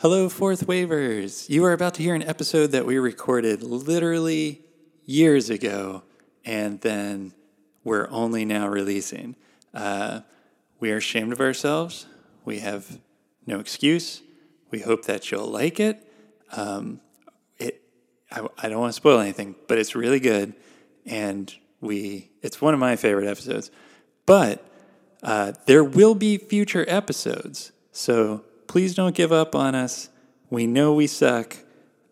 Hello, Fourth Wavers. You are about to hear an episode that we recorded literally years ago and then we're only now releasing. Uh, we are ashamed of ourselves. We have no excuse. We hope that you'll like it. Um, it I, I don't want to spoil anything, but it's really good. And we it's one of my favorite episodes. But uh, there will be future episodes. So please don't give up on us. We know we suck.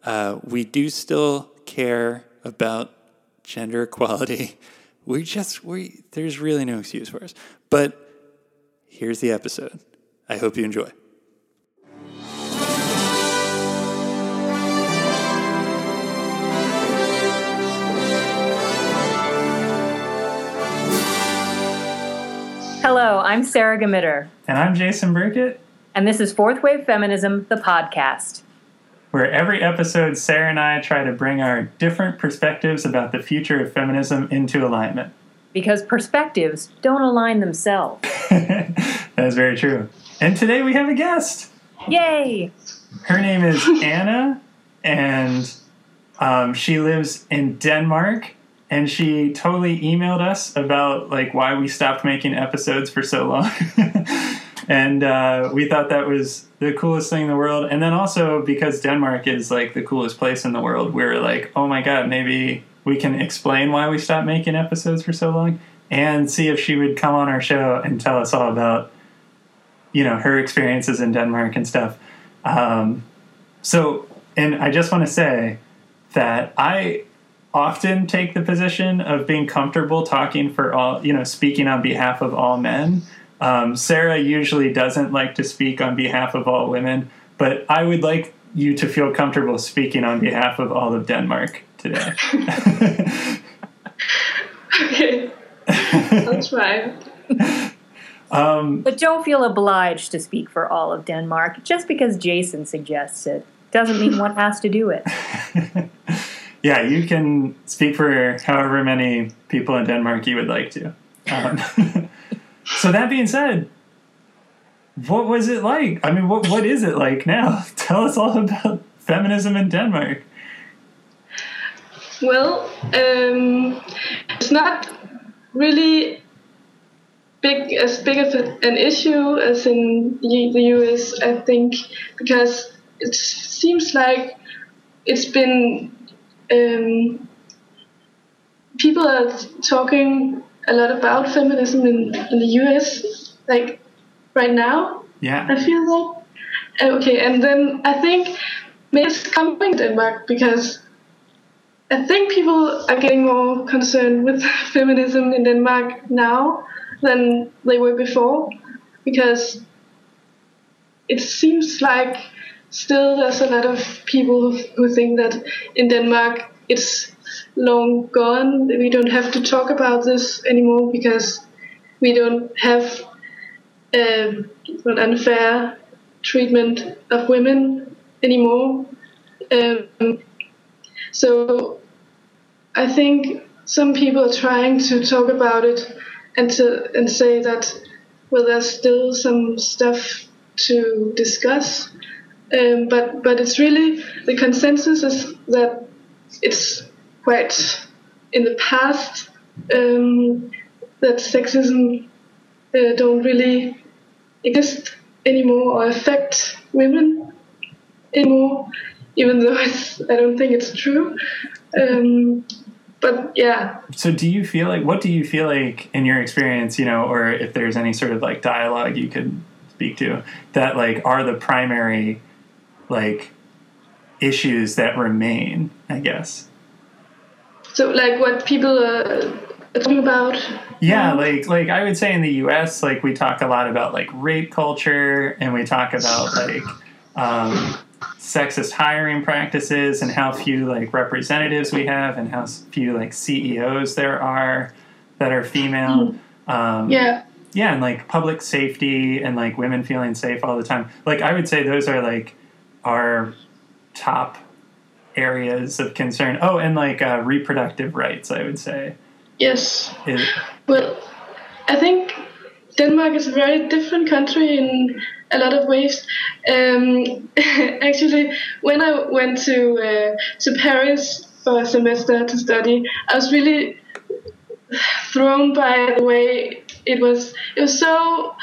Uh, we do still care about gender equality. We just we there's really no excuse for us. But here's the episode. I hope you enjoy. Hello, I'm Sarah Gamitter, And I'm Jason Burkett, and this is Fourth Wave Feminism, the podcast. where every episode Sarah and I try to bring our different perspectives about the future of feminism into alignment. Because perspectives don't align themselves. That's very true. And today we have a guest. Yay! Her name is Anna, and um, she lives in Denmark. And she totally emailed us about like why we stopped making episodes for so long. and uh, we thought that was the coolest thing in the world. And then also because Denmark is like the coolest place in the world, we were like, oh my god, maybe we can explain why we stopped making episodes for so long, and see if she would come on our show and tell us all about, you know, her experiences in Denmark and stuff. Um, so, and I just want to say that I often take the position of being comfortable talking for all, you know, speaking on behalf of all men. Um, Sarah usually doesn't like to speak on behalf of all women, but I would like you to feel comfortable speaking on behalf of all of Denmark today. Okay, I'll try. um, But don't feel obliged to speak for all of Denmark just because Jason suggests it. Doesn't mean one has to do it. yeah, you can speak for however many people in Denmark you would like to. Um, so that being said, what was it like? I mean, what what is it like now? Tell us all about feminism in Denmark. Well, um, it's not really big as big of an issue as in the US, I think, because it seems like it's been um, people are talking a lot about feminism in, in the US, like right now. Yeah, I feel like. Okay, and then I think maybe it's coming to Denmark because I think people are getting more concerned with feminism in Denmark now than they were before because it seems like still there's a lot of people who, who think that in Denmark it's long gone. We don't have to talk about this anymore because we don't have um, an unfair treatment of women anymore. Um, so I think some people are trying to talk about it and to and say that well, there's still some stuff to discuss, um, but but it's really the consensus is that it's quite in the past um, that sexism uh, don't really exist anymore or affect women anymore, even though it's, I don't think it's true. Um, but yeah, So do you feel like what do you feel like in your experience, you know, or if there's any sort of like dialogue you could speak to that like are the primary like issues that remain, I guess. So like what people are talking about. Yeah, like like I would say in the US like we talk a lot about like rape culture and we talk about like um sexist hiring practices and how few like representatives we have and how few like CEOs there are that are female. Um, Yeah, yeah and like public safety and like women feeling safe all the time like i would say those are like our top areas of concern oh and like uh, reproductive rights i would say yes. is, Well, I think Denmark is a very different country in a lot of ways. Um, actually, when I went to uh, to Paris for a semester to study, I was really thrown by the way it was. It was so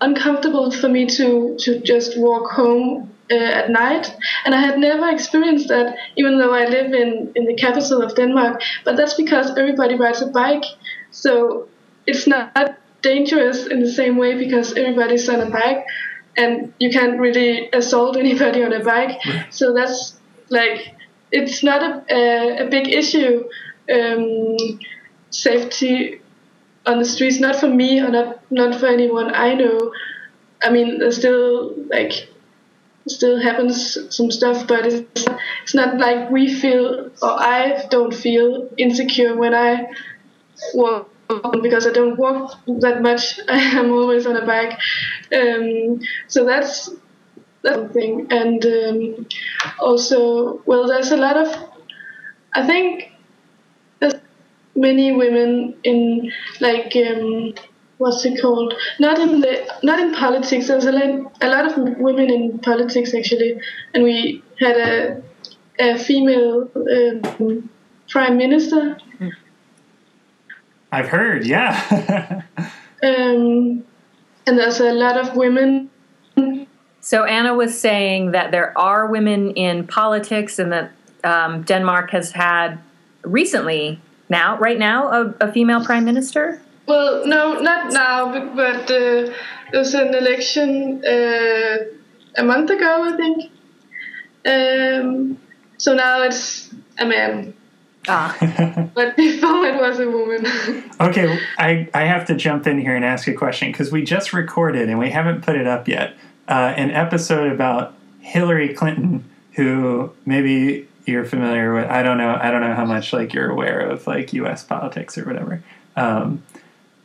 uncomfortable for me to to just walk home uh, at night, and I had never experienced that, even though I live in in the capital of Denmark. But that's because everybody rides a bike, so it's not dangerous in the same way because everybody's on a bike, and you can't really assault anybody on a bike. So that's like it's not a a, a big issue. Um, safety on the streets, not for me or not not for anyone I know. I mean, there's still like still happens some stuff, but it's it's not like we feel or I don't feel insecure when I walk because I don't walk that much. I'm always on a bike, um, so that's that's something. And um, also, well, there's a lot of I think there's many women in like um, what's it called? Not in the not in politics. There's a lot, a lot of women in politics actually, and we had a a female um, prime minister. I've heard, yeah. Um, and there's a lot of women. So Anna was saying that there are women in politics, and that um, Denmark has had recently, now, right now, a, a female prime minister. Well, no, not now, but, but uh, there was an election uh, a month ago, I think. Um, so now it's a man, Ah, but before it was a woman. okay, I, I have to jump in here and ask a question because we just recorded and we haven't put it up yet uh, an episode about Hillary Clinton, who maybe you're familiar with. I don't know. I don't know how much like you're aware of like U.S. politics or whatever. Um,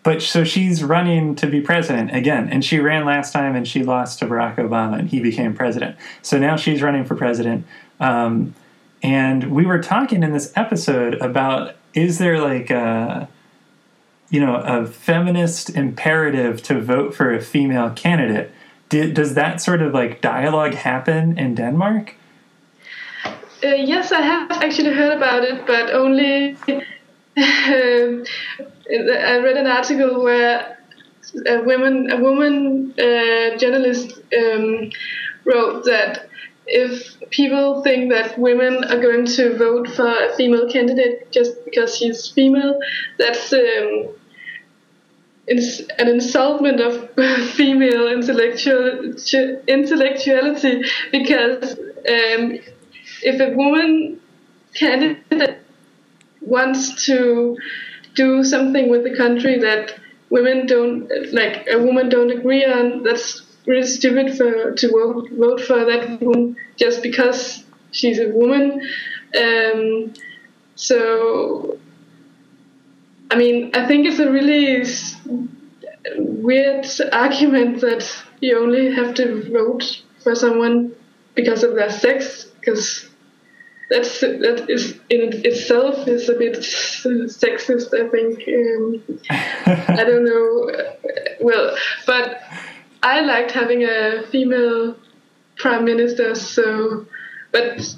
but so she's running to be president again, and she ran last time and she lost to Barack Obama, and he became president. So now she's running for president. Um, and we were talking in this episode about is there like a you know a feminist imperative to vote for a female candidate? Did, does that sort of like dialogue happen in Denmark? Uh, yes, I have actually heard about it, but only um, I read an article where a woman, a woman uh, journalist um, wrote that if people think that women are going to vote for a female candidate just because she's female, that's um, an insultment of female intellectual intellectuality because um, if a woman candidate wants to do something with the country that women don't like a woman don't agree on that's really stupid for to vote, vote for that woman just because she's a woman. Um, so i mean i think it's a really weird argument that you only have to vote for someone because of their sex because that's that is in itself is a bit sexist. I think. Um, I don't know. uh, Well, but I liked having a female prime minister. So, but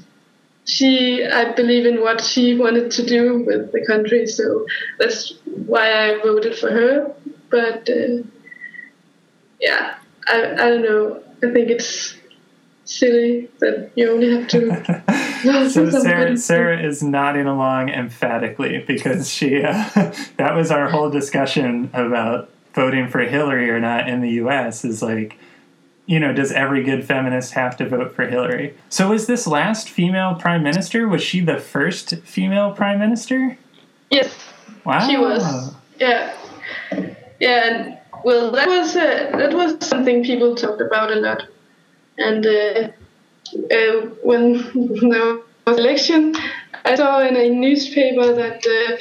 she, I believe in what she wanted to do with the country. So that's why I voted for her. But uh, yeah, I I don't know. I think it's silly that you only have to. So Sarah. Sarah is nodding along emphatically because she uh, that was our whole discussion about voting for Hillary or not in the U.S. is like, you know, does every good feminist have to vote for Hillary? So was this last female prime minister? Was she the first female prime minister? Yes. Wow, She was. Yeah. Yeah. Well, that was uh, that was something people talked about a lot. And uh, uh, when there was election, I saw in a newspaper that uh,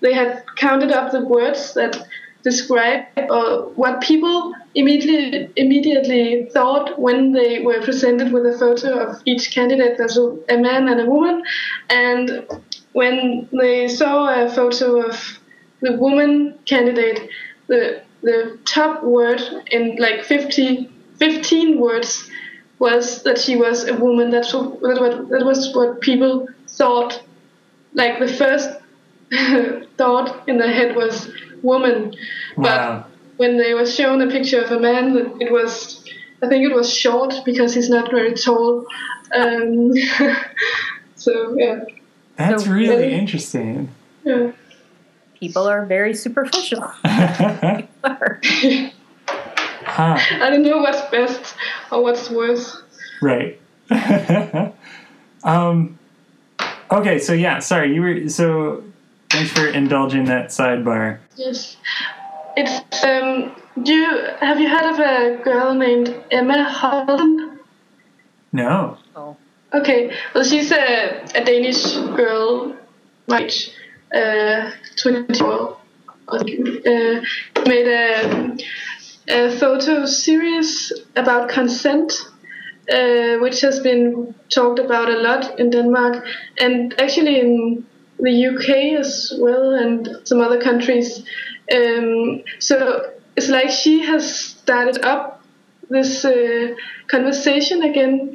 they had counted up the words that describe uh, what people immediately immediately thought when they were presented with a photo of each candidate. There's a, a man and a woman, and when they saw a photo of the woman candidate, the the top word in like 50, 15 words was that she was a woman. That's what, that was what people thought. Like the first thought in their head was woman, Wow. but when they were shown a picture of a man, it was I think it was short because he's not very tall. Um, so yeah, That's So really really- interesting. yeah. People are very superficial. huh. I don't know what's best or what's worse. Right. um, okay, so yeah, sorry, you were so. Thanks for indulging that sidebar. Yes, it's um. Do you have you heard of a girl named Emma Holten? No. Oh. Okay, well, she's a, a Danish girl, my uh, 24. Uh, made a, a photo series about consent, uh, which has been talked about a lot in Denmark and actually in the UK as well and some other countries. Um, so it's like she has started up this uh, conversation again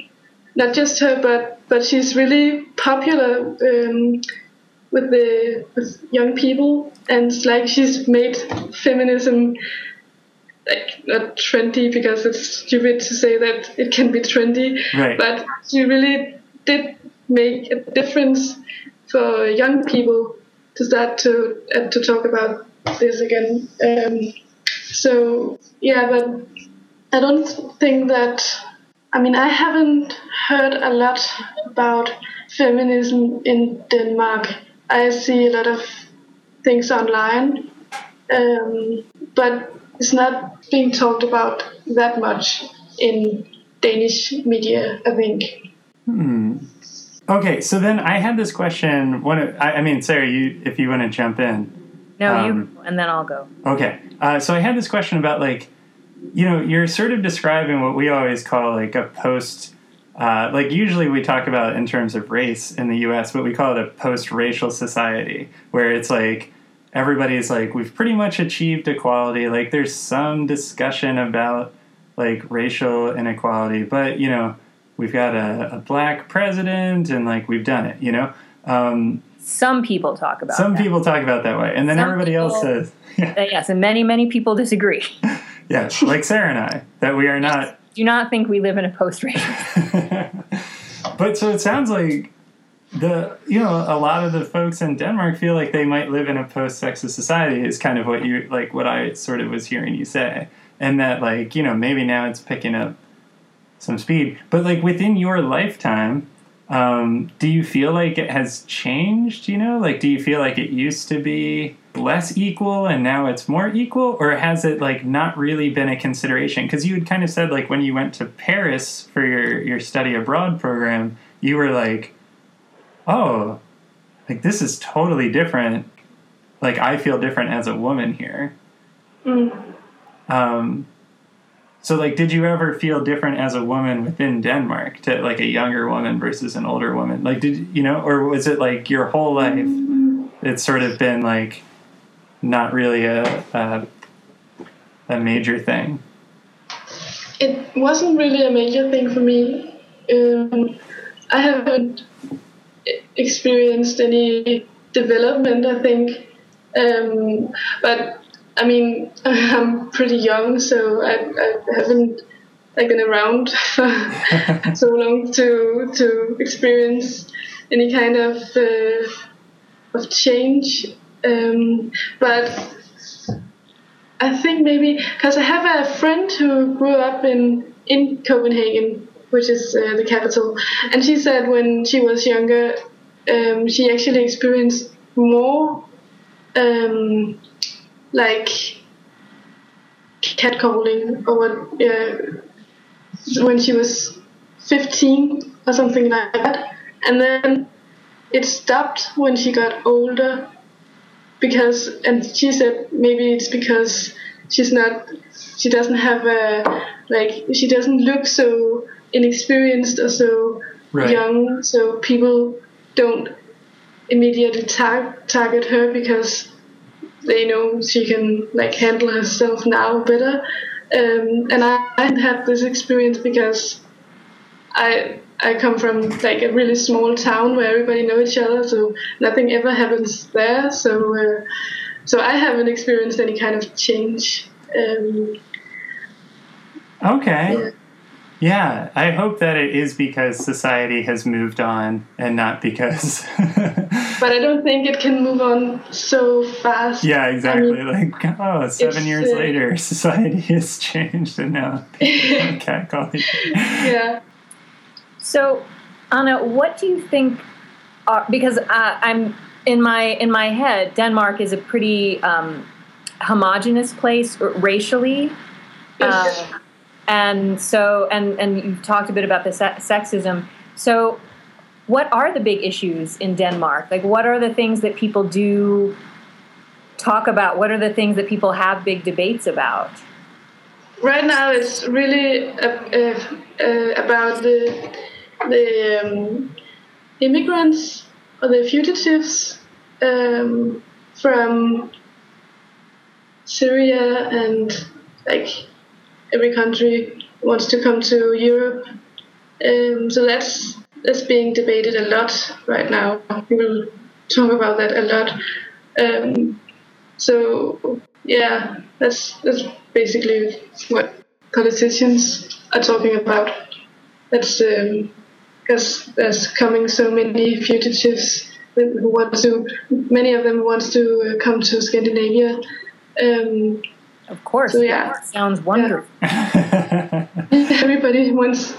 not just her, but but she's really popular um, with the with young people, and it's like she's made feminism like not trendy because it's stupid to say that it can be trendy, Right. but she really did make a difference for young people to start to uh, to talk about this again. Um, so yeah, but I don't think that. I mean, I haven't heard a lot about feminism in Denmark. I see a lot of things online, um, but it's not being talked about that much in Danish media, I think. Hmm. Okay, so then I had this question. One, I, I mean, Sarah, you if you want to jump in. No, Um, you, and then I'll go. Okay, uh, so I had this question about like, you know, you're sort of describing what we always call like a post. Uh, like usually we talk about in terms of race in the U.S., but we call it a post-racial society where it's like everybody's like we've pretty much achieved equality. Like there's some discussion about like racial inequality, but you know we've got a, a black president and like we've done it. You know, um, Some people talk about some that. people talk about that way, and then Some everybody else says, yeah, Uh, yes, and many, many people disagree. yes like Sarah and I, that we are not Do not think we live in a post-racial. but so it sounds like the you know a lot of the folks in Denmark feel like they might live in a post-sexist society is kind of what you like what I sort of was hearing you say. And that like you know maybe now it's picking up some speed. But like within your lifetime um, do you feel like it has changed you know? Like do you feel like it used to be less equal and now it's more equal? Or has it like not really been a consideration? Because you had kind of said like when you went to paris for your your study abroad program you were like oh like this is totally different. Like i feel different as a woman here. Um so like did you ever feel different as a woman within denmark to like a younger woman versus an older woman? Like did you know or was it like your whole life it's sort of been like not really a a, a major thing? It wasn't really a major thing for me. Um, I haven't experienced any development, I think. Um, but I mean, I'm pretty young, so I, I haven't like been around for so long to to experience any kind of uh, of change. Um, but I think maybe because I have a friend who grew up in in Copenhagen, which is uh, the capital, and she said when she was younger, um, she actually experienced more um, like catcalling or what, uh, when she was 15 or something like that, and then it stopped when she got older because and she said maybe it's because she's not she doesn't have a like she doesn't look so inexperienced or so Right. young so people don't immediately tar- target her because they know she can like handle herself now better. Um, and I, I had this experience because I I come from like a really small town where everybody know each other, so nothing ever happens there. So uh, so I haven't experienced any kind of change. Um, Okay. Yeah. Yeah, I hope that it is because society has moved on and not because. but I don't think it can move on so fast. yeah, exactly. I mean, like, oh, seven years uh, later, society has changed and now people don't catcall each yeah. So, Anna, what do you think? Are, because uh, I'm in my in my head, Denmark is a pretty um, homogenous place r- racially, Yes. And so and and you've talked a bit about the se- sexism. So, what are the big issues in Denmark? Like, what are the things that people do talk about? What are the things that people have big debates about? right now it's really uh, uh, uh, about the the um, immigrants or the fugitives um, from Syria and like every country wants to come to Europe. Um, so that's that's being debated a lot right now. People talk about that a lot. Um, so yeah, that's that's basically what politicians are talking about. That's because there's coming so many fugitives who want to. Many of them wants to uh, come to Scandinavia. Um, Of course, So, yeah. that sounds wonderful. everybody wants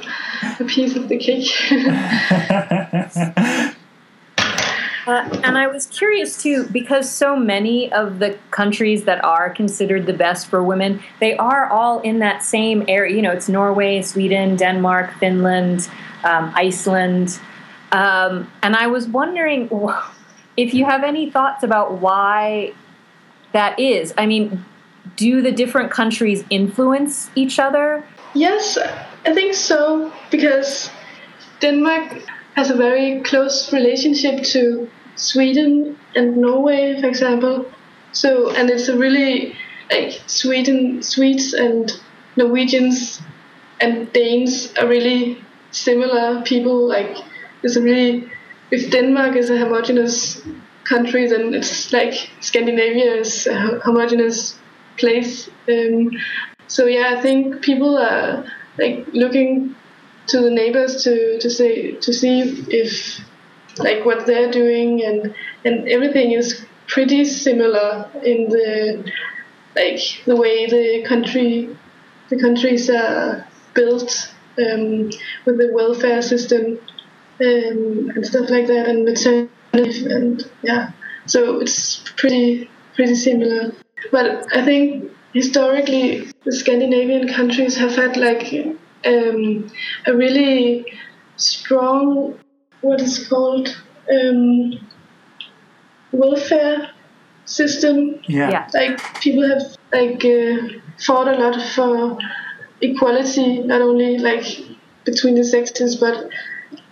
a piece of the cake. Uh, and I was curious too, because so many of the countries that are considered the best for women, they are all in that same area. You know, it's Norway, Sweden, Denmark, Finland, um, Iceland. Um, and I was wondering if you have any thoughts about why that is. I mean, do the different countries influence each other? Yes, I think so because Denmark has a very close relationship to Sweden and Norway, for example. So, and it's a really like Sweden, Swedes and Norwegians and Danes are really similar people. Like, it's a really if Denmark is a homogeneous country, then it's like Scandinavia is a ho- homogeneous place. Um, so yeah, I think people are like looking to the neighbors to, to say to see if like what they're doing and and everything is pretty similar in the like the way the country the countries are built um, with the welfare system um, and stuff like that and maternity and yeah so it's pretty pretty similar but I think historically the Scandinavian countries have had like um, a really strong what is called um, welfare system yeah. Yeah. like people have like uh, fought a lot for equality not only like between the sexes but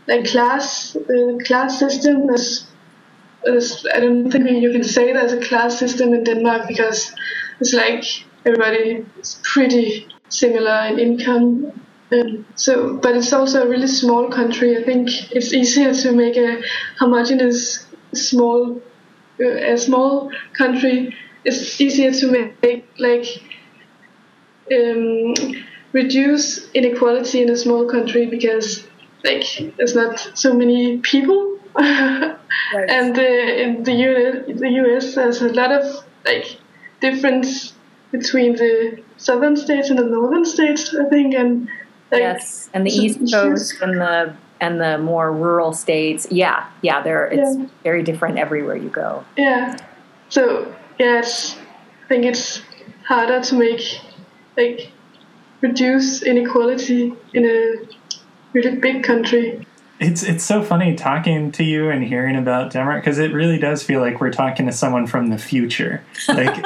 like class the class system is, is I don't think you can say there's a class system in Denmark because it's like everybody is pretty similar in income. So but it's also a really small country. I think it's easier to make a homogeneous small uh, a small country. It's easier to make like um, reduce inequality in a small country because like there's not so many people and uh, in the US, the US there's a lot of like difference between the southern states and the northern states I think and like, yes, and the so East Coast just- and the and the more rural states. Yeah, yeah, there it's Yeah. very different everywhere you go. Yeah. So yes, I think it's harder to make like reduce inequality in a really big country. It's it's so funny talking to you and hearing about Denmark because it really does feel like we're talking to someone from the future. Like,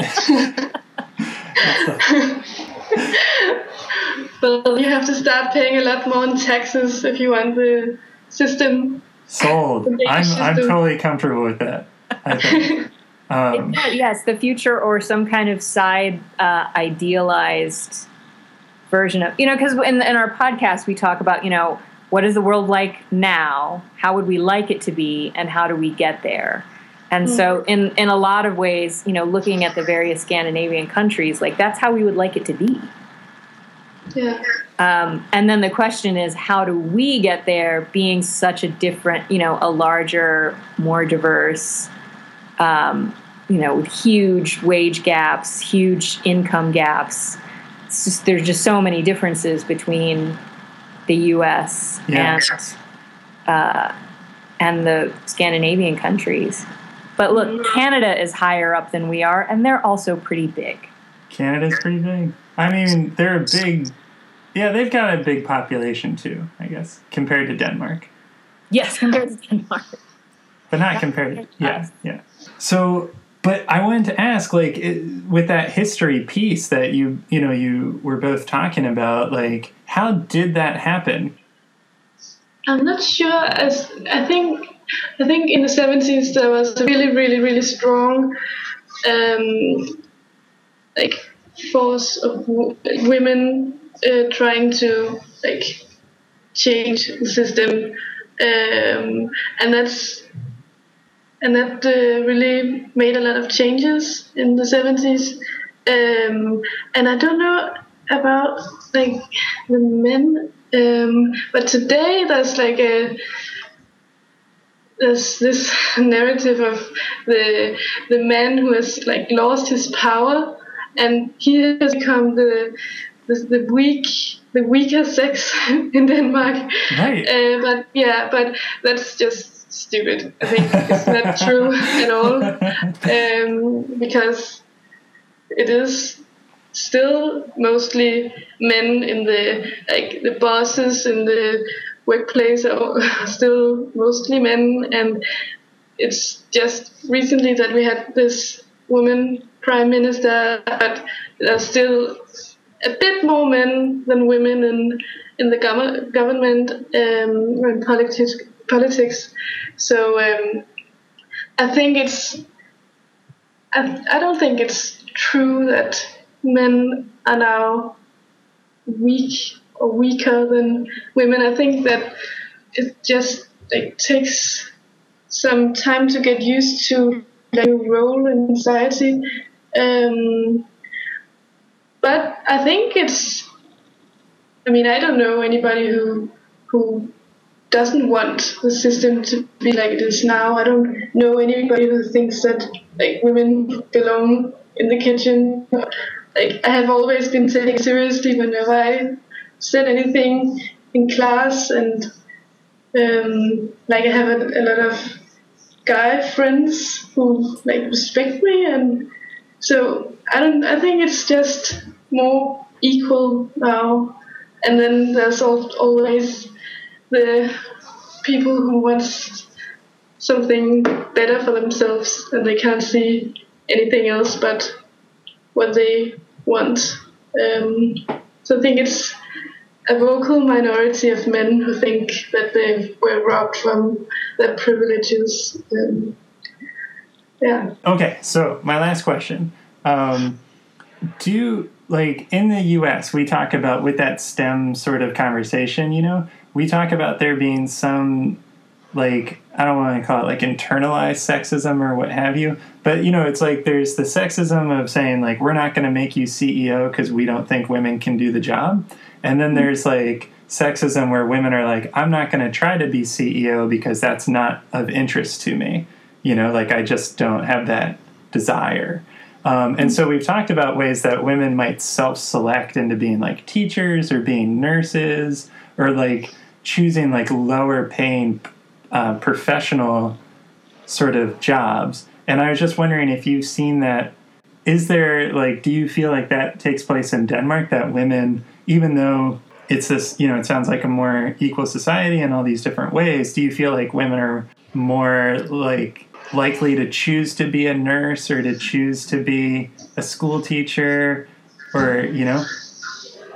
But you have to start paying a lot more in taxes if you want the system. sold. The I'm Danish I'm totally comfortable with that. I think. Um, yes, the future or some kind of side uh, idealized version of you know because in, in our podcast we talk about you know what is the world like now? How would we like it to be? And how do we get there? And so in in a lot of ways you know looking at the various scandinavian countries like that's how we would like it to be. Yeah. um, and then the question is how do we get there being such a different you know a larger more diverse um, you know with huge wage gaps huge income gaps? Just there's just so many differences between the us Yeah. and uh, and the scandinavian countries but look canada is higher up than we are and they're also pretty big Canada's pretty big. I mean, they're a big. Yeah, they've got a big population too. I guess compared to Denmark, yes compared to denmark but not compared. Yeah, yeah. So, but I wanted to ask, like, it, with that history piece that you, you know, you were both talking about, like, how did that happen? I'm not sure. As I think, I think in the 70s there was a really, really, really strong, um, like force of w- women uh, trying to like change the system, um, and that's and that uh, really made a lot of changes in the 70s. Um, and I don't know about like the men, um, but today there's like a there's this narrative of the the man who has like lost his power and he has become the the, the weak the weaker sex in Denmark. Right. Uh, but yeah, but that's just stupid. I think it's not true at all um, because it is still mostly men in the like the bosses in the workplace are still mostly men and it's just recently that we had this woman prime minister but there's still a bit more men than women in in the gov- government um, and politics politics so um, I think it's I, I don't think it's true that men are now weak or weaker than women. I think that it just like takes some time to get used to the new role in society. Um, but I think it's. I mean, I don't know anybody who who doesn't want the system to be like it is now. I don't know anybody who thinks that like women belong in the kitchen. Like I have always been taken seriously whenever I said anything in class, and um, like I have a, a lot of guy friends who like respect me, and so I don't. I think it's just more equal now. And then there's al- always the people who want something better for themselves and they can't see anything else but what they want. Um, so I think it's a vocal minority of men who think that they were robbed from their privileges. Um, yeah. Okay, so my last question. Um, do you, like, in the US, we talk about with that STEM sort of conversation, you know, we talk about there being some, like, I don't want to call it like internalized sexism or what have you, but, you know, it's like there's the sexism of saying, like, we're not going to make you CEO because we don't think women can do the job. And then there's like sexism where women are like, I'm not going to try to be CEO because that's not of interest to me. You know, like I just don't have that desire. Um, and so we've talked about ways that women might self select into being like teachers or being nurses or like choosing like lower paying uh, professional sort of jobs. And I was just wondering if you've seen that. Is there like, do you feel like that takes place in Denmark that women, even though it's this, you know, it sounds like a more equal society in all these different ways, do you feel like women are more like likely to choose to be a nurse or to choose to be a school teacher or, you know?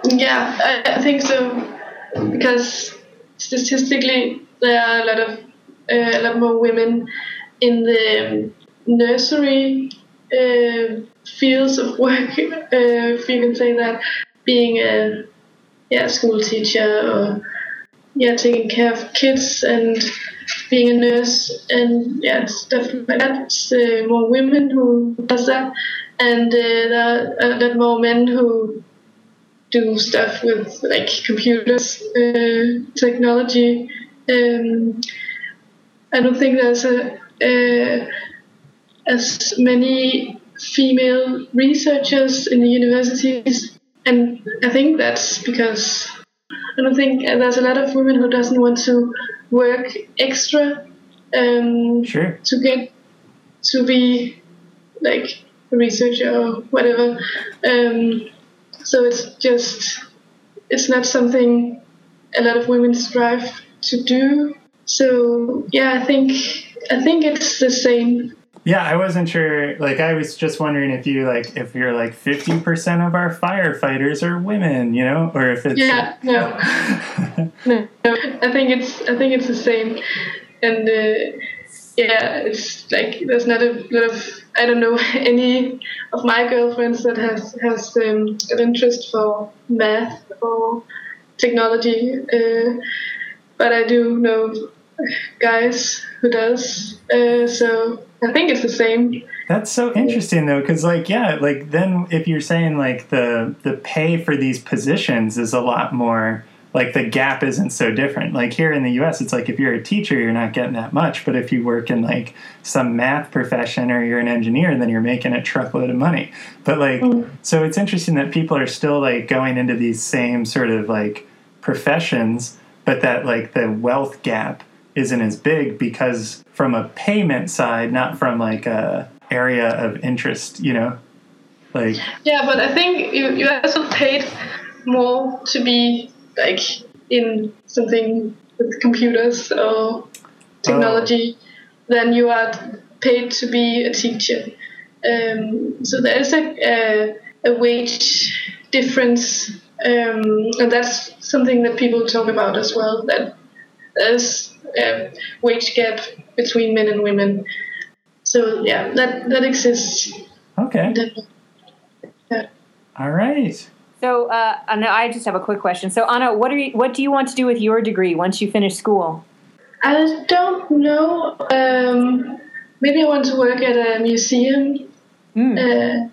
Yeah, I, think so because statistically there are a lot of uh, a lot more women in the nursery uh, fields of work, uh, if you can say that, being a yeah school teacher or yeah taking care of kids and being a nurse and yeah stuff like that. It's uh, more women who does that, and uh, there are that more men who do stuff with like computers, uh, technology. Um, I don't think there's a, uh, as many female researchers in the universities, and I think that's because I don't think there's a lot of women who doesn't want to work extra um, Sure. to get to be like a researcher or whatever. Um, so it's just it's not something a lot of women strive to do. So yeah, I think I think it's the same. Yeah, I wasn't sure. Like, I was just wondering if you like if you're like fifty percent of our firefighters are women, you know, or if it's Yeah, no, no, no. I think it's I think it's the same, and uh, yeah, it's like there's not a lot of I don't know any of my girlfriends that has has um, an interest for math or technology, uh, but I do know guys who does. Uh, so I think it's the same. That's so interesting though, because like yeah, like then if you're saying like the the pay for these positions is a lot more like the gap isn't so different. Like here in the US it's like if you're a teacher you're not getting that much, but if you work in like some math profession or you're an engineer then you're making a truckload of money. But like mm. so it's interesting that people are still like going into these same sort of like professions, but that like the wealth gap isn't as big because from a payment side, not from like a area of interest, you know? Like Yeah, but I think you you also paid more to be like in something with computers or technology then you are paid to be a teacher. Um, so there is a, a, a wage difference, um, and that's something that people talk about as well. That there's a wage gap between men and women. So yeah, that that exists. okay. Yeah. All right. So, uh, Anna, I just have a quick question. So, Anna, what are you, what do you want to do with your degree once you finish school? I don't know. Um, maybe I want to work at a museum. Hmm. Uh,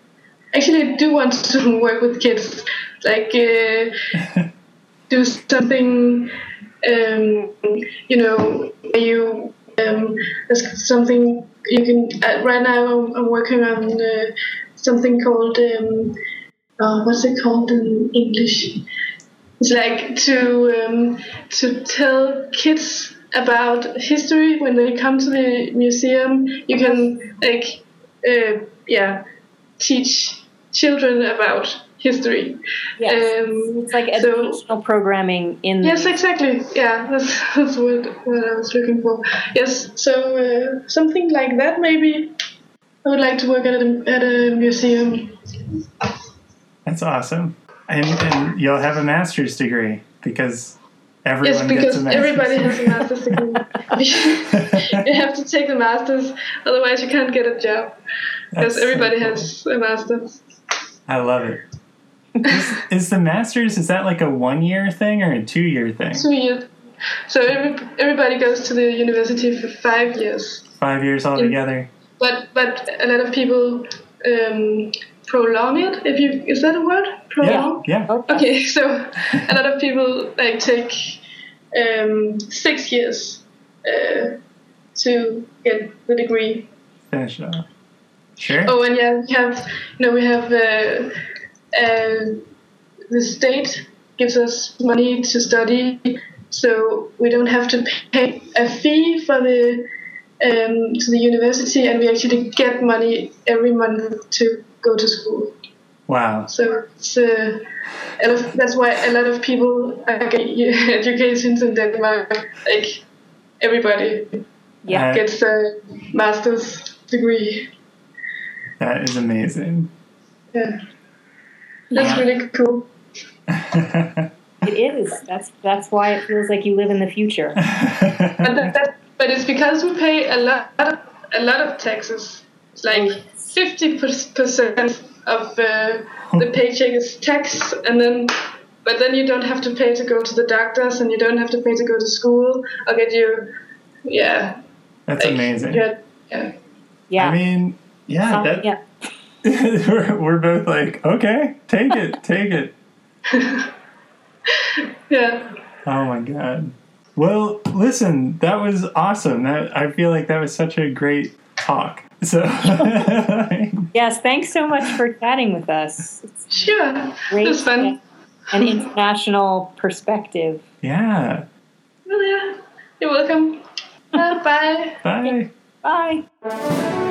actually, I do want to work with kids, like uh, do something. Um, you know, you um, there's something you can. Uh, right now, I'm, I'm working on uh, something called. Uh, what's it called in English? It's like to um, to tell kids about history when they come to the museum. You can like uh, yeah teach children about history. Yes. Um, It's like so- educational programming in Yes, the, exactly. Yeah, that's, that's what, what I was looking for. Yes, so uh, something like that maybe. I would like to work at a, at a museum. That's awesome. And, and you'll have a master's degree because everyone Yes, gets a master's everybody degree. has a master's degree. you have to take the masters, otherwise you can't get a job. Because That's so everybody cool. has a master's. I love it. Is, is the master's is that like a one year thing or a two year thing? Two years. So every, everybody goes to the university for five years. Five years altogether. But but a lot of people um, prolong it. If you is that a word? Prolong. Yeah, yeah. Okay. Okay, so a lot of people like take um, six years uh, to get the degree. Finish it. Sure. Oh, and yeah, we have you know we have uh, uh, the state gives us money to study, so we don't have to pay a fee for the um, to the university, and we actually get money every month to go to school. Wow. So it's, uh, a lot of- that's why a lot of people uh, get educations in Denmark. Like everybody Yeah. Uh, gets a master's degree. That is amazing. Yeah, that's Yeah. really cool. It is. That's that's why it feels like you live in the future. But that, that, but it's because we pay a lot a lot of taxes. It's like fifty percent of uh, the paycheck is tax, and then but then you don't have to pay to go to the doctors, and you don't have to pay to go to school. I'll get you, yeah. That's like, amazing. you had- yeah. Yeah. I mean, yeah, Some- that, yeah. we're, we're both like, okay, take it, take it. Yeah. Oh my god. Well, listen, that was awesome. That I feel like that was such a great talk. So Yes, thanks so much for chatting with us. It's Sure. great It was fun. an international perspective. yeah. Well, yeah. You're welcome. Uh, bye. Bye. Bye.